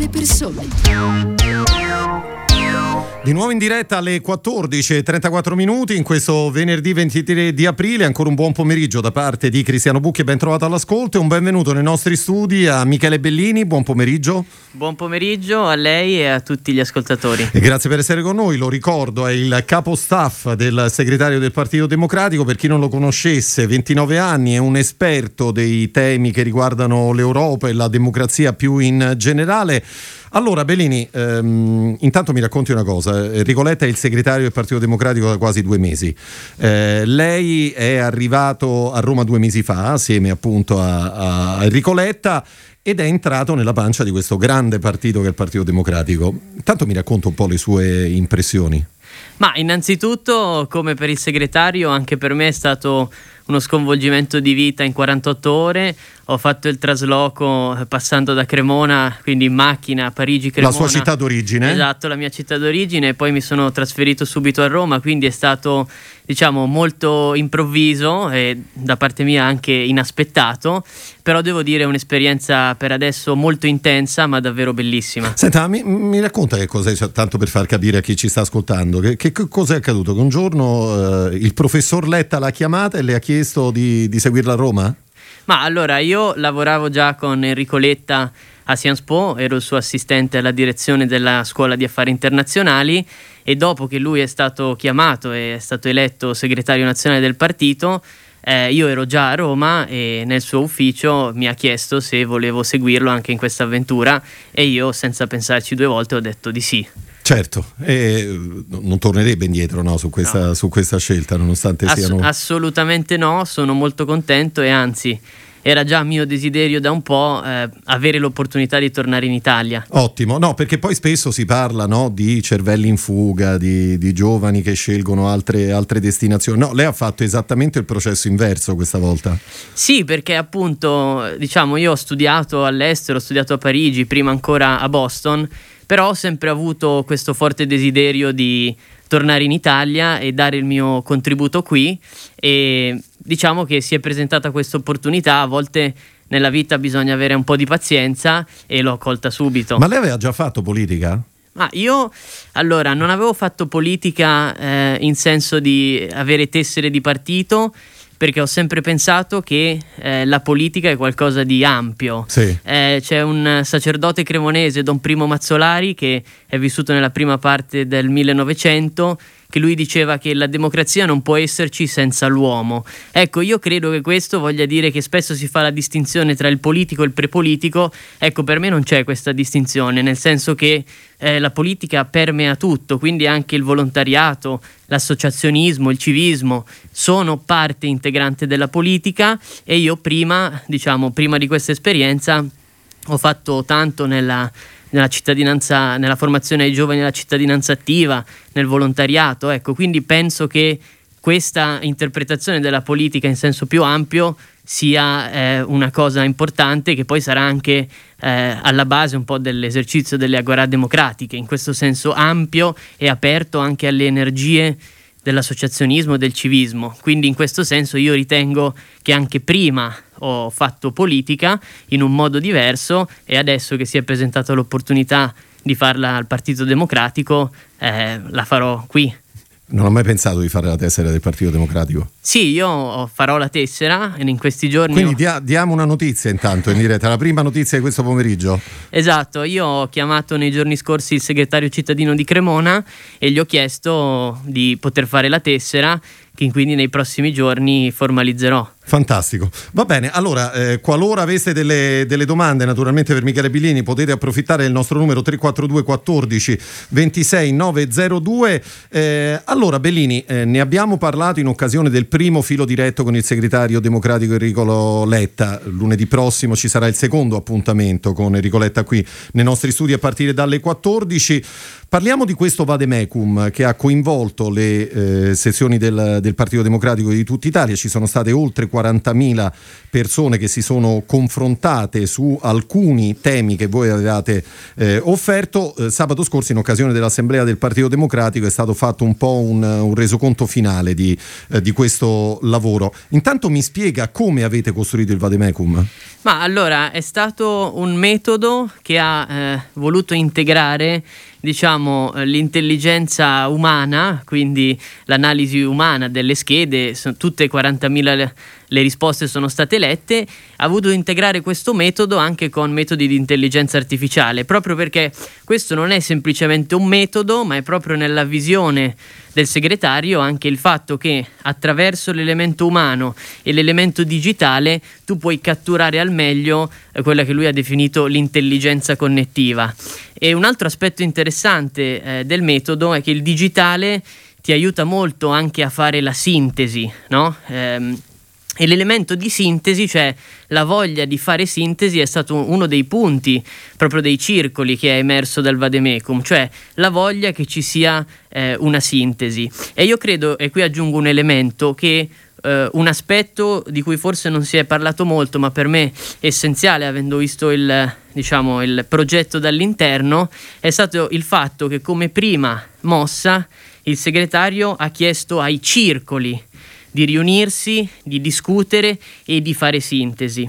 le persone. Di nuovo in diretta alle 14.34 minuti in questo venerdì 23 di aprile. Ancora un buon pomeriggio da parte di Cristiano Bucchi, ben trovato all'ascolto e un benvenuto nei nostri studi a Michele Bellini. Buon pomeriggio. Buon pomeriggio a lei e a tutti gli ascoltatori. E grazie per essere con noi. Lo ricordo, è il capo staff del segretario del Partito Democratico. Per chi non lo conoscesse, 29 anni, è un esperto dei temi che riguardano l'Europa e la democrazia più in generale. Allora, Bellini, ehm, intanto mi racconti una cosa. Enrico Letta è il segretario del Partito Democratico da quasi due mesi. Eh, lei è arrivato a Roma due mesi fa, assieme appunto a, a Enrico Letta ed è entrato nella pancia di questo grande partito che è il Partito Democratico. Intanto mi racconta un po' le sue impressioni. Ma innanzitutto, come per il segretario, anche per me è stato uno sconvolgimento di vita in 48 ore ho fatto il trasloco eh, passando da Cremona, quindi in macchina a Parigi Cremona. La sua città d'origine? Esatto, la mia città d'origine poi mi sono trasferito subito a Roma, quindi è stato diciamo molto improvviso e da parte mia anche inaspettato, però devo dire un'esperienza per adesso molto intensa ma davvero bellissima. Senta, mi, mi racconta che cos'è, cioè, tanto per far capire a chi ci sta ascoltando, che, che cos'è accaduto? Che un giorno eh, il professor Letta l'ha chiamata e le ha chiesto di, di seguirla a Roma? Ma allora io lavoravo già con Enrico Letta a Sciences Po, ero il suo assistente alla direzione della scuola di affari internazionali e dopo che lui è stato chiamato e è stato eletto segretario nazionale del partito, eh, io ero già a Roma e nel suo ufficio mi ha chiesto se volevo seguirlo anche in questa avventura e io senza pensarci due volte ho detto di sì. Certo, e non tornerebbe indietro no, su, questa, no. su, questa, scelta, nonostante Ass- siano... Assolutamente no, sono molto contento e anzi era già mio desiderio da un po' eh, avere l'opportunità di tornare in Italia. Ottimo, no, perché poi spesso si parla no, di cervelli in fuga, di, di giovani che scelgono altre, altre, destinazioni. No, lei ha fatto esattamente il processo inverso questa volta. Sì, perché appunto, diciamo, io ho studiato all'estero, ho studiato a Parigi, prima ancora a Boston però ho sempre avuto questo forte desiderio di tornare in Italia e dare il mio contributo qui e diciamo che si è presentata questa opportunità, a volte nella vita bisogna avere un po' di pazienza e l'ho colta subito. Ma lei aveva già fatto politica? Ma io allora non avevo fatto politica eh, in senso di avere tessere di partito, perché ho sempre pensato che eh, la politica è qualcosa di ampio. Sì. Eh, c'è un sacerdote cremonese, Don Primo Mazzolari, che è vissuto nella prima parte del 1900 che lui diceva che la democrazia non può esserci senza l'uomo. Ecco, io credo che questo voglia dire che spesso si fa la distinzione tra il politico e il prepolitico, ecco, per me non c'è questa distinzione, nel senso che eh, la politica permea tutto, quindi anche il volontariato, l'associazionismo, il civismo sono parte integrante della politica e io prima, diciamo, prima di questa esperienza ho fatto tanto nella nella cittadinanza, nella formazione ai giovani nella cittadinanza attiva, nel volontariato. Ecco, quindi penso che questa interpretazione della politica in senso più ampio sia eh, una cosa importante che poi sarà anche eh, alla base un po' dell'esercizio delle agorà democratiche, in questo senso ampio e aperto anche alle energie dell'associazionismo e del civismo. Quindi in questo senso io ritengo che anche prima ho fatto politica in un modo diverso e adesso che si è presentata l'opportunità di farla al Partito Democratico eh, la farò qui non ho mai pensato di fare la tessera del Partito Democratico. Sì, io farò la tessera in questi giorni. Quindi dia, diamo una notizia intanto in diretta, la prima notizia di questo pomeriggio. Esatto, io ho chiamato nei giorni scorsi il segretario cittadino di Cremona e gli ho chiesto di poter fare la tessera che quindi nei prossimi giorni formalizzerò. Fantastico. Va bene, allora, eh, qualora aveste delle, delle, domande naturalmente per Michele Billini potete approfittare del nostro numero 342 14 26 902. Eh, allora, Bellini, eh, ne abbiamo parlato in occasione del primo filo diretto con il segretario democratico Enrico Letta. Lunedì prossimo ci sarà il secondo appuntamento con Enrico Letta qui nei nostri studi a partire dalle 14. Parliamo di questo vademecum che ha coinvolto le eh, sezioni del, del, Partito Democratico di tutta Italia. Ci sono state oltre 40.000 persone che si sono confrontate su alcuni temi che voi avevate eh, offerto. Eh, sabato scorso, in occasione dell'Assemblea del Partito Democratico, è stato fatto un po' un, un resoconto finale di, eh, di questo lavoro. Intanto mi spiega come avete costruito il vademecum? Ma allora è stato un metodo che ha eh, voluto integrare diciamo, eh, l'intelligenza umana, quindi l'analisi umana delle schede, sono tutte 40.000 le, risposte sono state lette, ha voluto integrare questo metodo anche con metodi di intelligenza artificiale, proprio perché questo non è semplicemente un metodo, ma è proprio nella visione del segretario anche il fatto che attraverso l'elemento umano e l'elemento digitale tu puoi catturare al meglio eh, quella che lui ha definito l'intelligenza connettiva. E un altro aspetto interessante eh, del metodo è che il digitale ti aiuta molto anche a fare la sintesi, no? Ehm, e l'elemento di sintesi, cioè la voglia di fare sintesi, è stato uno dei punti proprio dei circoli che è emerso dal Vademecum, cioè la voglia che ci sia eh, una sintesi. E io credo, e qui aggiungo un elemento, che eh, un aspetto di cui forse non si è parlato molto, ma per me essenziale, avendo visto il, diciamo, il progetto dall'interno, è stato il fatto che come prima mossa il segretario ha chiesto ai circoli di riunirsi, di discutere e di fare sintesi.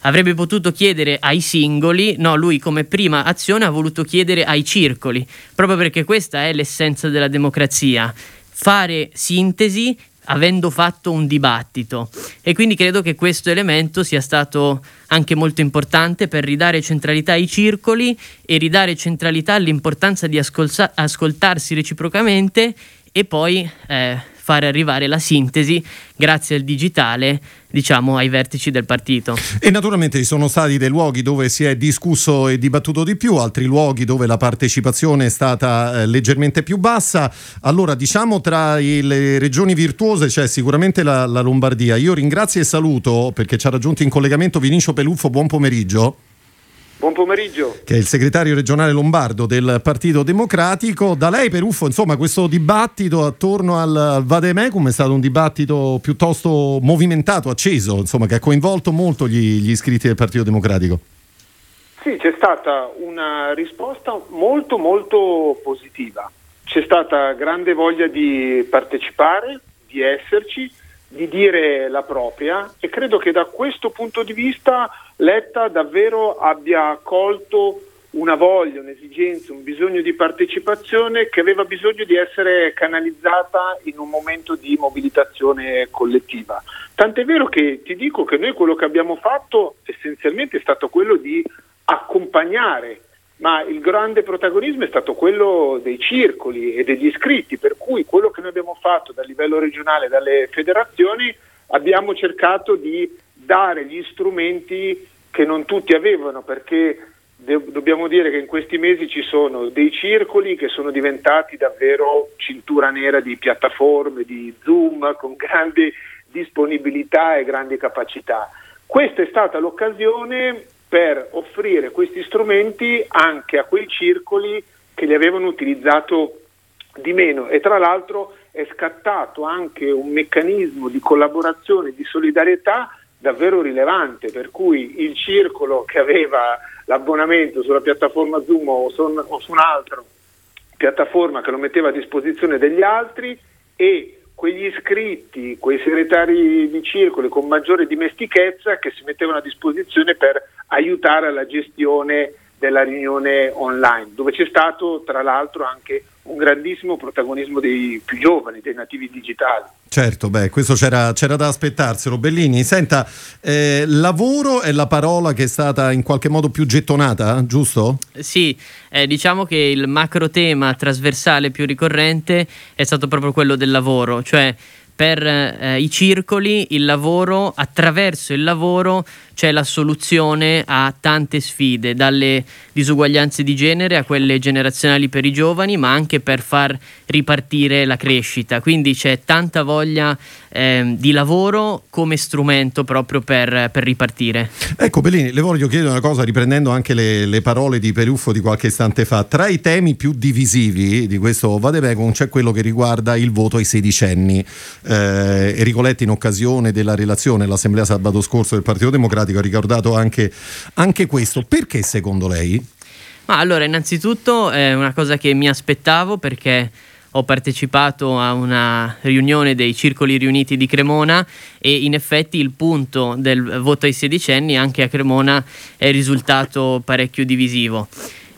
Avrebbe potuto chiedere ai singoli, no, lui come prima azione ha voluto chiedere ai circoli, proprio perché questa è l'essenza della democrazia, fare sintesi avendo fatto un dibattito e quindi credo che questo elemento sia stato anche molto importante per ridare centralità ai circoli e ridare centralità all'importanza di ascolza- ascoltarsi reciprocamente e poi eh, fare arrivare la sintesi grazie al digitale diciamo ai vertici del partito. E naturalmente ci sono stati dei luoghi dove si è discusso e dibattuto di più, altri luoghi dove la partecipazione è stata eh, leggermente più bassa. Allora diciamo tra le regioni virtuose c'è sicuramente la, la Lombardia. Io ringrazio e saluto perché ci ha raggiunto in collegamento Vinicio Peluffo, buon pomeriggio. Buon pomeriggio. Che è il segretario regionale lombardo del Partito Democratico. Da lei, Peruffo, insomma, questo dibattito attorno al Vademecum è stato un dibattito piuttosto movimentato, acceso, insomma, che ha coinvolto molto gli, gli iscritti del Partito Democratico. Sì, c'è stata una risposta molto molto positiva. C'è stata grande voglia di partecipare, di esserci, di dire la propria e credo che da questo punto di vista Letta davvero abbia colto una voglia, un'esigenza, un bisogno di partecipazione che aveva bisogno di essere canalizzata in un momento di mobilitazione collettiva. Tant'è vero che ti dico che noi quello che abbiamo fatto essenzialmente è stato quello di accompagnare, ma il grande protagonismo è stato quello dei circoli e degli iscritti, per cui quello che noi abbiamo fatto dal livello regionale, dalle federazioni, abbiamo cercato di dare gli strumenti che non tutti avevano perché de- dobbiamo dire che in questi mesi ci sono dei circoli che sono diventati davvero cintura nera di piattaforme, di Zoom con grandi disponibilità e grandi capacità. Questa è stata l'occasione per offrire questi strumenti anche a quei circoli che li avevano utilizzato di meno e tra l'altro è scattato anche un meccanismo di collaborazione di solidarietà davvero rilevante, per cui il circolo che aveva l'abbonamento sulla piattaforma Zoom o su, o su un'altra piattaforma che lo metteva a disposizione degli altri e quegli iscritti, quei segretari di circoli con maggiore dimestichezza che si mettevano a disposizione per aiutare alla gestione della riunione online, dove c'è stato tra l'altro anche un grandissimo protagonismo dei più giovani, dei nativi digitali. Certo, beh, questo c'era, c'era da aspettarselo. Bellini, senta, eh, lavoro è la parola che è stata in qualche modo più gettonata, giusto? Sì, eh, diciamo che il macro tema trasversale più ricorrente è stato proprio quello del lavoro, cioè per eh, i circoli il lavoro, attraverso il lavoro c'è la soluzione a tante sfide, dalle disuguaglianze di genere a quelle generazionali per i giovani, ma anche per far ripartire la crescita. Quindi c'è tanta voglia eh, di lavoro come strumento proprio per, per, ripartire. Ecco Bellini, le voglio chiedere una cosa riprendendo anche le, le, parole di Peruffo di qualche istante fa. Tra i temi più divisivi di questo Vademecum c'è quello che riguarda il voto ai sedicenni. Eh, Enrico Letti in occasione della relazione all'Assemblea sabato scorso del Partito Democratico ha ricordato anche, anche questo. Perché secondo lei? Ma allora, innanzitutto è una cosa che mi aspettavo perché ho partecipato a una riunione dei circoli riuniti di Cremona e in effetti il punto del voto ai sedicenni anche a Cremona è risultato parecchio divisivo.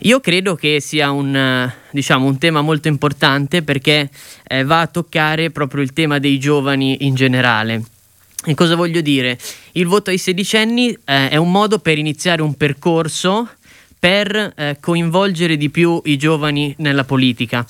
Io credo che sia un, diciamo, un tema molto importante perché eh, va a toccare proprio il tema dei giovani in generale. E cosa voglio dire? Il voto ai sedicenni eh, è un modo per iniziare un percorso per eh, coinvolgere di più i giovani nella politica.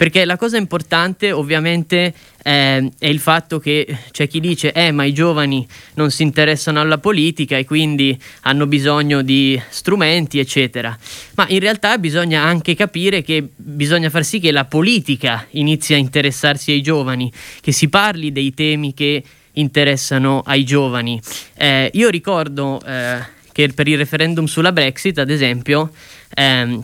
Perché la cosa importante ovviamente eh, è il fatto che c'è chi dice eh ma i giovani non si interessano alla politica e quindi hanno bisogno di strumenti eccetera. Ma in realtà bisogna anche capire che bisogna far sì che la politica inizi a interessarsi ai giovani, che si parli dei temi che interessano ai giovani. Eh, io ricordo eh, che per il referendum sulla Brexit, ad esempio, ehm,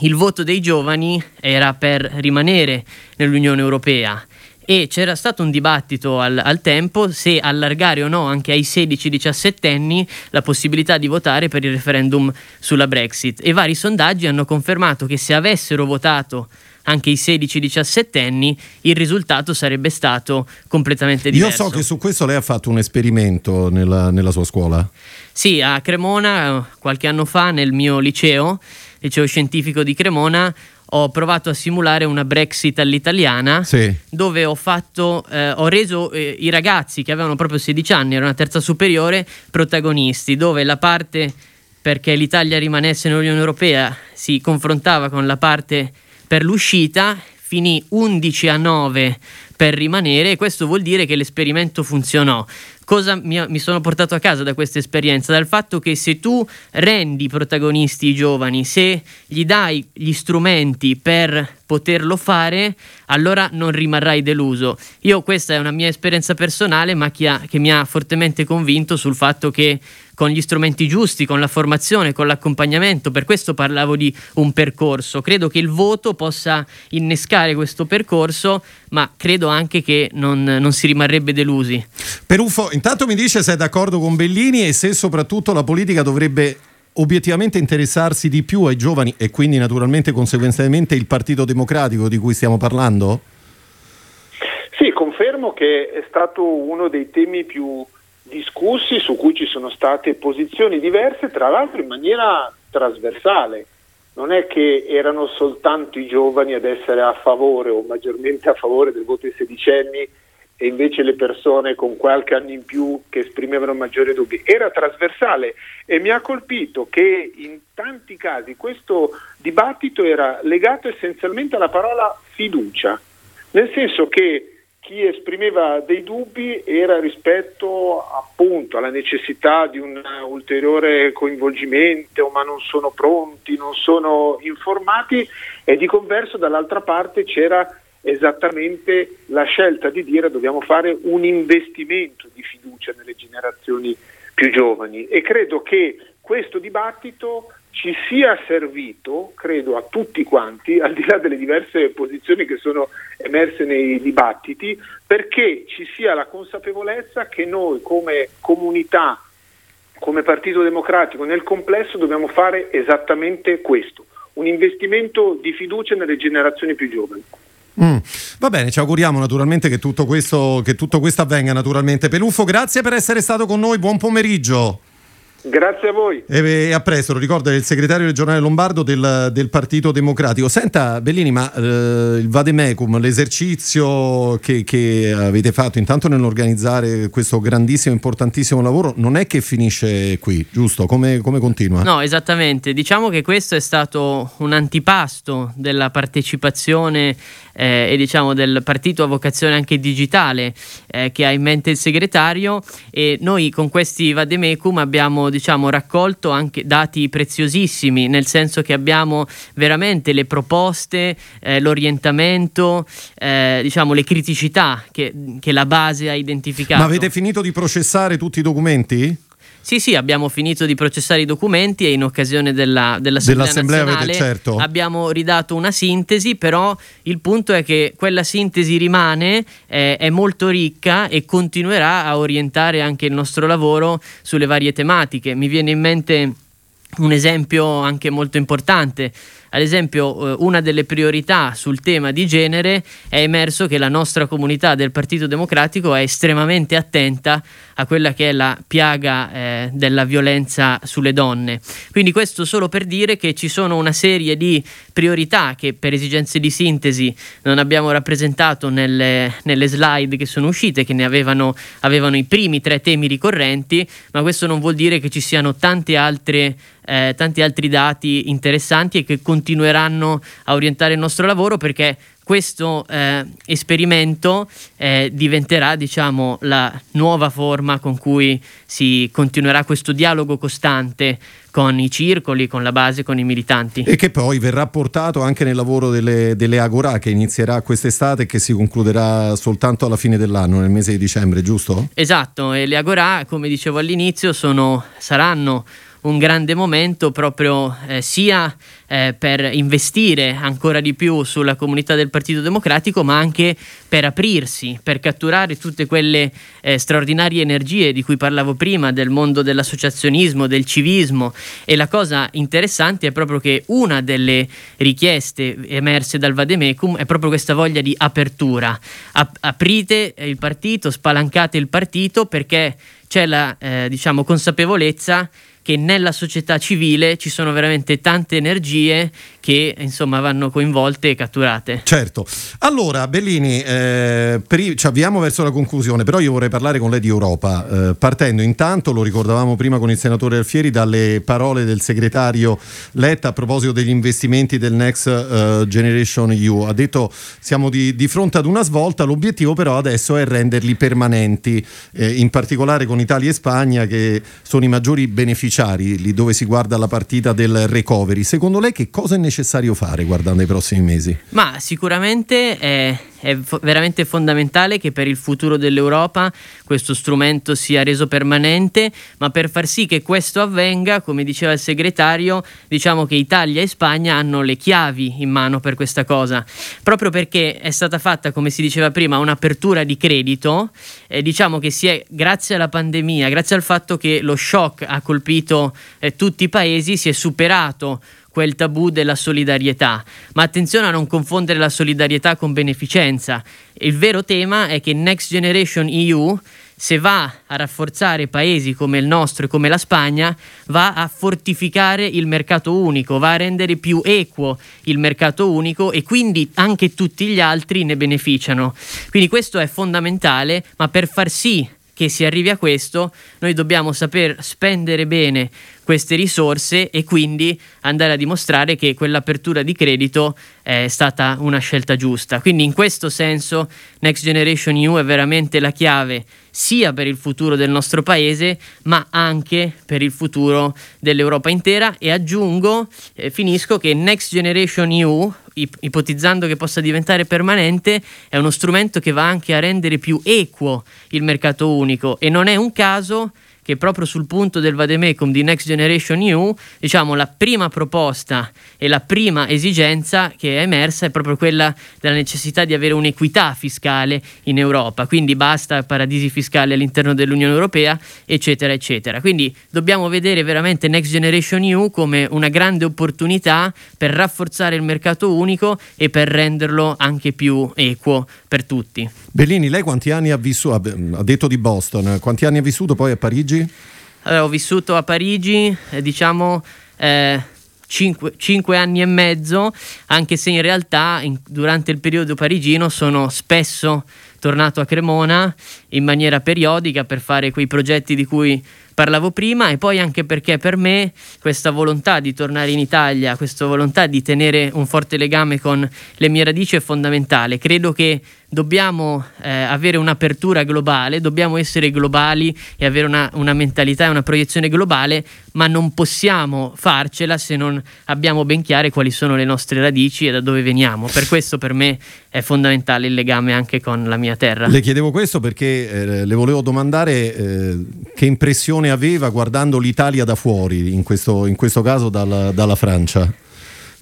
il voto dei giovani era per rimanere nell'Unione Europea e c'era stato un dibattito al, al, tempo se allargare o no anche ai 16-17 anni la possibilità di votare per il referendum sulla Brexit e vari sondaggi hanno confermato che se avessero votato anche i 16-17 anni, il risultato sarebbe stato completamente diverso. Io so che su questo lei ha fatto un esperimento nella, nella sua scuola. Sì, a Cremona, qualche anno fa, nel mio liceo, liceo scientifico di Cremona, ho provato a simulare una Brexit all'italiana sì. dove ho fatto eh, ho reso eh, i ragazzi che avevano proprio 16 anni, erano una terza superiore, protagonisti, dove la parte perché l'Italia rimanesse nell'Unione Europea si confrontava con la parte per l'uscita finì 11 a 9 per rimanere e questo vuol dire che l'esperimento funzionò. Cosa mi, mi, sono portato a casa da questa esperienza? Dal fatto che se tu rendi protagonisti i giovani, se gli dai gli strumenti per poterlo fare, allora non rimarrai deluso. Io questa è una mia esperienza personale, ma che, ha, che mi ha fortemente convinto sul fatto che con gli strumenti giusti, con la formazione, con l'accompagnamento. Per questo parlavo di un percorso. Credo che il voto possa innescare questo percorso, ma credo anche che non, non si rimarrebbe delusi. Peruffo, intanto mi dice se è d'accordo con Bellini e se soprattutto la politica dovrebbe obiettivamente interessarsi di più ai giovani e quindi naturalmente conseguentemente il Partito Democratico di cui stiamo parlando? Sì, confermo che è stato uno dei temi più discussi su cui ci sono state posizioni diverse, tra l'altro in maniera trasversale. Non è che erano soltanto i giovani ad essere a favore o maggiormente a favore del voto ai sedicenni e invece le persone con qualche anno in più che esprimevano maggiori dubbi. Era trasversale e mi ha colpito che in tanti casi questo dibattito era legato essenzialmente alla parola fiducia, nel senso che chi esprimeva dei dubbi era rispetto appunto alla necessità di un ulteriore coinvolgimento, ma non sono pronti, non sono informati e di converso dall'altra parte c'era esattamente la scelta di dire dobbiamo fare un investimento di fiducia nelle generazioni più giovani. E credo che questo dibattito ci sia servito, credo a tutti quanti, al di là delle diverse posizioni che sono emerse nei dibattiti, perché ci sia la consapevolezza che noi come comunità, come Partito Democratico, nel complesso dobbiamo fare esattamente questo, un investimento di fiducia nelle generazioni più giovani. Mm. Va bene, ci auguriamo naturalmente che tutto, questo, che tutto questo avvenga naturalmente. Peluffo, grazie per essere stato con noi, buon pomeriggio. Grazie a voi. E a presto, lo ricordo, è il segretario regionale lombardo del, del Partito Democratico. Senta Bellini, ma eh, il Vademecum, l'esercizio che, che, avete fatto intanto nell'organizzare questo grandissimo, importantissimo lavoro, non è che finisce qui, giusto? Come, come continua? No, esattamente. Diciamo che questo è stato un antipasto della partecipazione eh, e diciamo del partito a vocazione anche digitale eh, che ha in mente il segretario e noi con questi Vademecum abbiamo diciamo, raccolto anche dati preziosissimi, nel senso che abbiamo veramente le proposte, eh, l'orientamento, eh, diciamo, le criticità che, che la base ha identificato. Ma avete finito di processare tutti i documenti? Sì, sì, abbiamo finito di processare i documenti e in occasione della, dell'Assemblea, dell'assemblea nazionale certo. abbiamo ridato una sintesi, però il punto è che quella sintesi rimane, eh, è molto ricca e continuerà a orientare anche il nostro lavoro sulle varie tematiche. Mi viene in mente un esempio anche molto importante ad esempio, eh, una delle priorità sul tema di genere è emerso che la nostra comunità del Partito Democratico è estremamente attenta a quella che è la piaga eh, della violenza sulle donne. Quindi questo solo per dire che ci sono una serie di priorità che per esigenze di sintesi non abbiamo rappresentato nelle, nelle slide che sono uscite, che ne avevano, avevano i primi tre temi ricorrenti, ma questo non vuol dire che ci siano tante altre eh, tanti altri dati interessanti e che continueranno a orientare il nostro lavoro perché questo eh, esperimento eh, diventerà diciamo, la nuova forma con cui si continuerà questo dialogo costante con i circoli, con la base, con i militanti. E che poi verrà portato anche nel lavoro delle, delle Agora che inizierà quest'estate e che si concluderà soltanto alla fine dell'anno, nel mese di dicembre, giusto? Esatto, e le Agora, come dicevo all'inizio, sono, saranno un grande momento proprio eh, sia eh, per investire ancora di più sulla comunità del Partito Democratico, ma anche per aprirsi, per catturare tutte quelle eh, straordinarie energie di cui parlavo prima, del mondo dell'associazionismo, del civismo. E la cosa interessante è proprio che una delle richieste emerse dal Vademecum è proprio questa voglia di apertura. Ap- aprite il partito, spalancate il partito perché c'è la eh, diciamo, consapevolezza che nella società civile ci sono veramente tante energie che insomma vanno coinvolte e catturate. Certo. Allora, Bellini, eh, per, ci avviamo verso la conclusione, però io vorrei parlare con lei di Europa, eh, partendo intanto, lo ricordavamo prima con il senatore Alfieri, dalle parole del segretario Letta a proposito degli investimenti del Next uh, Generation EU. Ha detto siamo di, di, fronte ad una svolta, l'obiettivo però adesso è renderli permanenti, eh, in particolare con Italia e Spagna che sono i maggiori beneficiari, lì dove si guarda la partita del recovery. Secondo lei che cosa è necessario? fare guardando i prossimi mesi? Ma sicuramente è, è fo- veramente fondamentale che per il futuro dell'Europa questo strumento sia reso permanente, ma per far sì che questo avvenga, come diceva il segretario, diciamo che Italia e Spagna hanno le chiavi in mano per questa cosa, proprio perché è stata fatta, come si diceva prima, un'apertura di credito, eh, diciamo che si è, grazie alla pandemia, grazie al fatto che lo shock ha colpito eh, tutti i paesi, si è superato quel tabù della solidarietà. Ma attenzione a non confondere la solidarietà con beneficenza. Il vero tema è che Next Generation EU se va a rafforzare paesi come il nostro e come la Spagna, va a fortificare il mercato unico, va a rendere più equo il mercato unico e quindi anche tutti gli altri ne beneficiano. Quindi questo è fondamentale, ma per far sì che si arrivi a questo, noi dobbiamo saper spendere bene queste risorse e quindi andare a dimostrare che quell'apertura di credito è stata una scelta giusta. Quindi in questo senso Next Generation EU è veramente la chiave sia per il futuro del nostro paese, ma anche per il futuro dell'Europa intera. E aggiungo, eh, finisco che Next Generation EU ipotizzando che possa diventare permanente, è uno strumento che va anche a rendere più equo il mercato unico. E non è un caso che proprio sul punto del vademecum di Next Generation EU, diciamo la prima proposta e la prima esigenza che è emersa è proprio quella della necessità di avere un'equità fiscale in Europa, quindi basta paradisi fiscali all'interno dell'Unione Europea, eccetera, eccetera. Quindi dobbiamo vedere veramente Next Generation EU come una grande opportunità per rafforzare il mercato unico e per renderlo anche più equo per tutti. Bellini, lei quanti anni ha vissuto? Ha detto di Boston, quanti anni ha vissuto poi a Parigi? Allora, ho vissuto a Parigi, eh, diciamo, eh, cinque, cinque, anni e mezzo, anche se in realtà in, durante il periodo parigino sono spesso tornato a Cremona in maniera periodica per fare quei progetti di cui parlavo prima e poi anche perché per me questa volontà di tornare in Italia, questa volontà di tenere un forte legame con le mie radici è fondamentale. Credo che dobbiamo eh, avere un'apertura globale, dobbiamo essere globali e avere una, una mentalità e una proiezione globale, ma non possiamo farcela se non abbiamo ben chiare quali sono le nostre radici e da dove veniamo. Per questo per me è fondamentale il legame anche con la mia terra. Le chiedevo questo perché eh, le volevo domandare eh, che impressione aveva guardando l'Italia da fuori, in questo, in questo caso dalla, dalla Francia.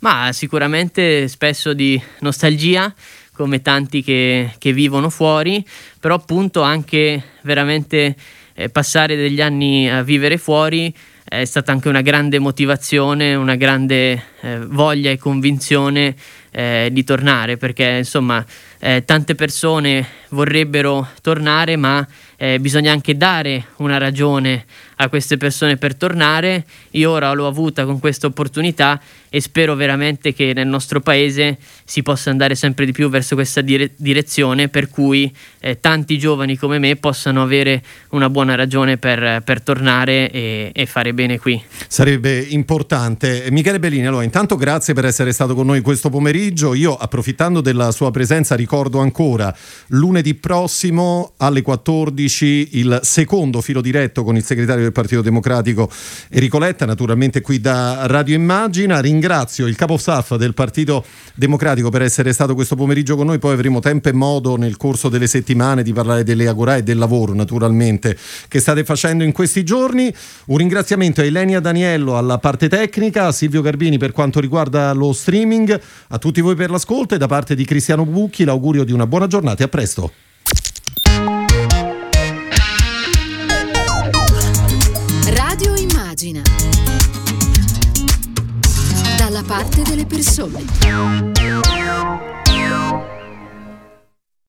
Ma sicuramente spesso di nostalgia come tanti che, che vivono fuori, però appunto anche veramente eh, passare degli anni a vivere fuori è stata anche una grande motivazione, una grande eh, voglia e convinzione eh, di tornare, perché insomma eh, tante persone vorrebbero tornare, ma eh, bisogna anche dare una ragione a queste persone per tornare. Io ora l'ho avuta con questa opportunità e spero veramente che nel nostro paese si possa andare sempre di più verso questa dire- direzione per cui eh, tanti giovani come me possano avere una buona ragione per, per tornare e, e, fare bene qui. Sarebbe importante. Michele Bellini, allora intanto grazie per essere stato con noi questo pomeriggio. Io approfittando della sua presenza ricordo ancora lunedì prossimo alle 14 il secondo filo diretto con il segretario del Partito Democratico Enrico Letta, naturalmente qui da Radio Immagina. Ringrazio il capo staff del Partito Democratico per essere stato questo pomeriggio con noi, poi avremo tempo e modo nel corso delle settimane di parlare delle Agorà e del lavoro naturalmente che state facendo in questi giorni. Un ringraziamento a Elenia Daniello alla parte tecnica, a Silvio Garbini per quanto riguarda lo streaming, a tutti voi per l'ascolto e da parte di Cristiano Bucchi l'augurio di una buona giornata e a presto. Persone.